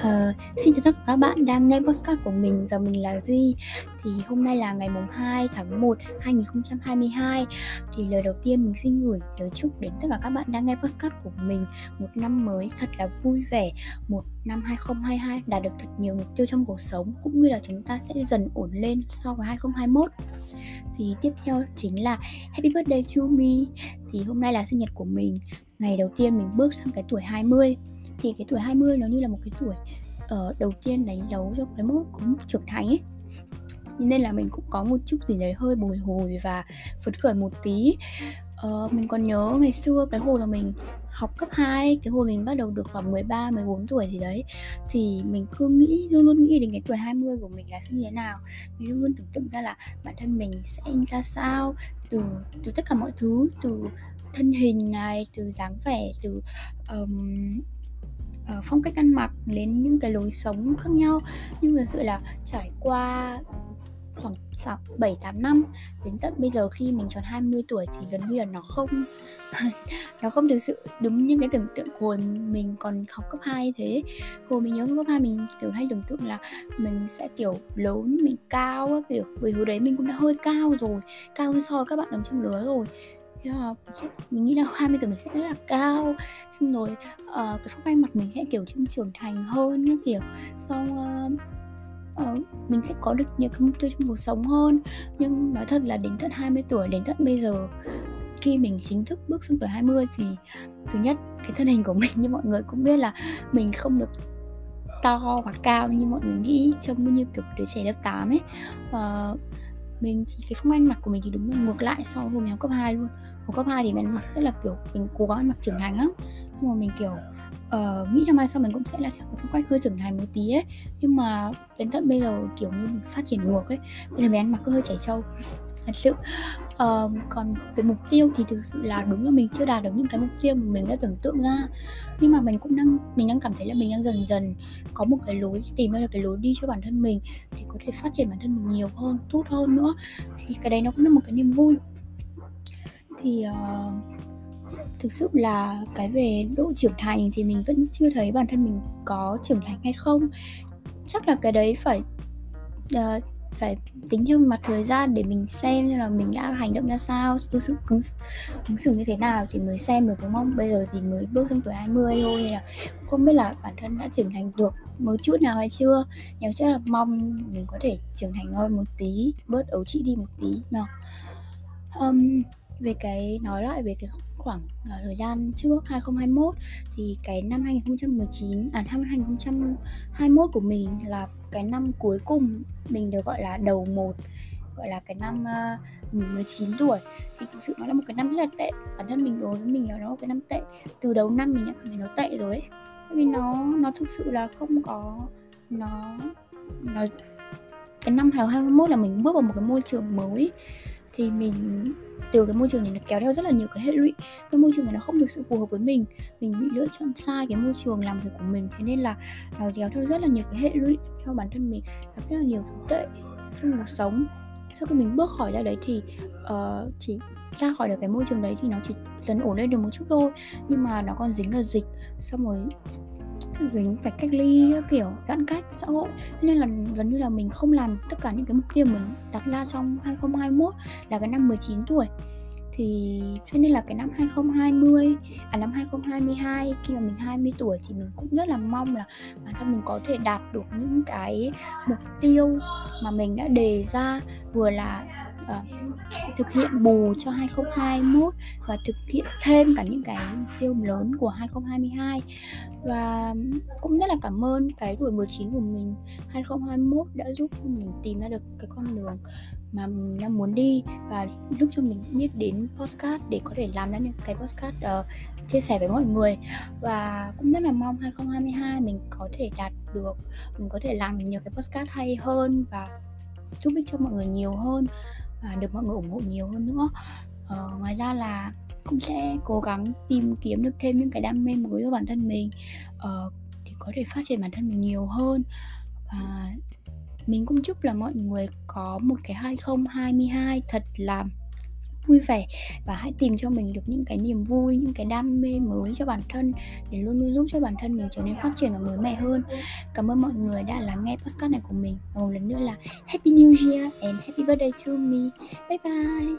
Uh, xin chào tất cả các bạn đang nghe podcast của mình và mình là Duy. Thì hôm nay là ngày mùng 2 tháng 1 2022 Thì lời đầu tiên mình xin gửi lời chúc đến tất cả các bạn đang nghe podcast của mình. Một năm mới thật là vui vẻ. Một năm 2022 đạt được thật nhiều mục tiêu trong cuộc sống Cũng như là chúng ta sẽ dần ổn lên so với 2021 Thì tiếp theo chính là Happy birthday to me. Thì hôm nay là sinh nhật của mình. Ngày đầu tiên mình bước sang cái tuổi 20 thì cái tuổi 20 nó như là một cái tuổi uh, đầu tiên đánh dấu cho cái mốc cũng trưởng thành ấy. Nên là mình cũng có một chút gì đấy hơi bồi hồi và phấn khởi một tí. Uh, mình còn nhớ ngày xưa cái hồi mà mình học cấp 2 cái hồi mình bắt đầu được khoảng 13 14 tuổi gì đấy thì mình cứ nghĩ luôn luôn nghĩ đến cái tuổi 20 của mình là sẽ như thế nào. Mình luôn luôn tưởng tượng ra là bản thân mình sẽ ra sao từ từ tất cả mọi thứ từ thân hình này từ dáng vẻ từ um, uh, phong cách ăn mặc đến những cái lối sống khác nhau. Nhưng thực sự là trải qua khoảng 7 8 năm đến tận bây giờ khi mình tròn 20 tuổi thì gần như là nó không nó không thực sự đúng như cái tưởng tượng hồi mình còn học cấp 2 thế. Hồi mình nhớ cấp 2 mình kiểu hay tưởng tượng là mình sẽ kiểu lớn mình cao kiểu bởi hồi đấy mình cũng đã hơi cao rồi cao hơn so với các bạn đồng trang lứa rồi thế là mình nghĩ là 20 tuổi mình sẽ rất là cao. Xong rồi uh, cái phong cách mặt mình sẽ kiểu trông trưởng thành hơn các kiểu. Xong uh, uh, mình sẽ có được nhiều cái mục tiêu trong cuộc sống hơn. Nhưng nói thật là đến tận 20 tuổi đến tận bây giờ khi mình chính thức bước sang tuổi 20 thì thứ nhất cái thân hình của mình như mọi người cũng biết là mình không được to và cao như mọi người nghĩ trông như kiểu đứa trẻ lớp 8 ấy. Uh, mình thì cái phong cách mặc của mình thì đúng là ngược lại so với hồi mình học cấp 2 luôn. Hồi cấp 2 thì mình mặc rất là kiểu mình cố gắng mặc trưởng thành lắm. Nhưng mà mình kiểu uh, nghĩ là mai sau mình cũng sẽ là theo cái phong cách hơi trưởng thành một tí ấy. Nhưng mà đến tận bây giờ kiểu như mình phát triển ngược ấy bây giờ mình ăn mặc cứ hơi trẻ trâu thật sự. Uh, còn về mục tiêu thì thực sự là đúng là mình chưa đạt được những cái mục tiêu mà mình đã tưởng tượng ra. Nhưng mà mình cũng đang mình đang cảm thấy là mình đang dần dần có một cái lối tìm ra được cái lối đi cho bản thân mình để có thể phát triển bản thân mình nhiều hơn tốt hơn nữa. Thì cái đấy nó cũng là một cái niềm vui. Thì uh, thực sự là cái về độ trưởng thành thì mình vẫn chưa thấy bản thân mình có trưởng thành hay không. Chắc là cái đấy phải uh, phải tính theo mặt thời gian để mình xem như là mình đã hành động ra sao ứng xử ứng, ứng xử như thế nào thì mới xem được đúng không? Bây giờ thì mới bước sang tuổi 20 thôi hay là không biết là bản thân đã trưởng thành được một chút nào hay chưa. Nếu chắc là mong mình có thể trưởng thành hơn một tí bớt ấu trĩ đi một tí nào um, về cái nói lại về cái khoảng uh, thời gian trước 2021 thì cái năm 2019 à năm 2021 của mình là cái năm cuối cùng mình được gọi là đầu một gọi là cái năm ờ, uh, 19 tuổi. Thì thực sự nó là một cái năm rất là tệ bản thân mình đối với mình là nó một cái năm tệ. Từ đầu năm mình đã cảm thấy nó tệ rồi ấy. Tại vì nó nó thực sự là không có nó nó cái năm 2021 là mình bước vào một cái môi trường mới thì mình từ cái môi trường này nó kéo theo rất là nhiều cái hệ lụy. Cái môi trường này nó không được sự phù hợp với mình. Mình bị lựa chọn sai cái môi trường làm việc của mình. Thế nên là nó kéo theo rất là nhiều cái hệ lụy theo bản thân mình gặp rất là nhiều thứ tệ trong cuộc sống. Sau khi mình bước khỏi ra đấy thì uh, chỉ ra khỏi được cái môi trường đấy thì nó chỉ dần ổn lên được một chút thôi. Nhưng mà nó còn dính ở dịch. Xong rồi dính phải cách ly, kiểu, giãn cách, xã hội. Nên là gần như là mình không làm tất cả những cái mục tiêu mình đặt ra trong 2021 là cái năm 19 tuổi. Thì cho nên là cái năm 2020 à năm 2022 khi mà mình 20 tuổi thì mình cũng rất là mong là bản thân mình có thể đạt được những cái mục tiêu mà mình đã đề ra, vừa là uh, thực hiện bù cho 2021 và thực hiện thêm cả những cái mục tiêu lớn của 2022 và cũng rất là cảm ơn cái tuổi 19 của mình. 2021 đã giúp mình tìm ra được cái con đường mà mình đang muốn đi và giúp cho mình biết đến postcard để có thể làm ra những cái postcard uh, ờ, chia sẻ với mọi người. Và cũng rất là mong 2022 mình có thể đạt được mình có thể làm được nhiều cái postcard hay hơn và giúp ích cho mọi người nhiều hơn. À, được mọi người ủng hộ nhiều hơn nữa. Ờ, ngoài ra là cũng sẽ cố gắng tìm kiếm được thêm những cái đam mê mới cho bản thân mình uh, để có thể phát triển bản thân mình nhiều hơn. Và mình cũng chúc là mọi người có một cái 2022 thật là vui vẻ và hãy tìm cho mình được những cái niềm vui, những cái đam mê mới cho bản thân để luôn luôn giúp cho bản thân mình trở nên phát triển và mới mẻ hơn. Cảm ơn mọi người đã lắng nghe podcast này của mình. Và một lần nữa là happy new year and happy birthday to me. Bye bye.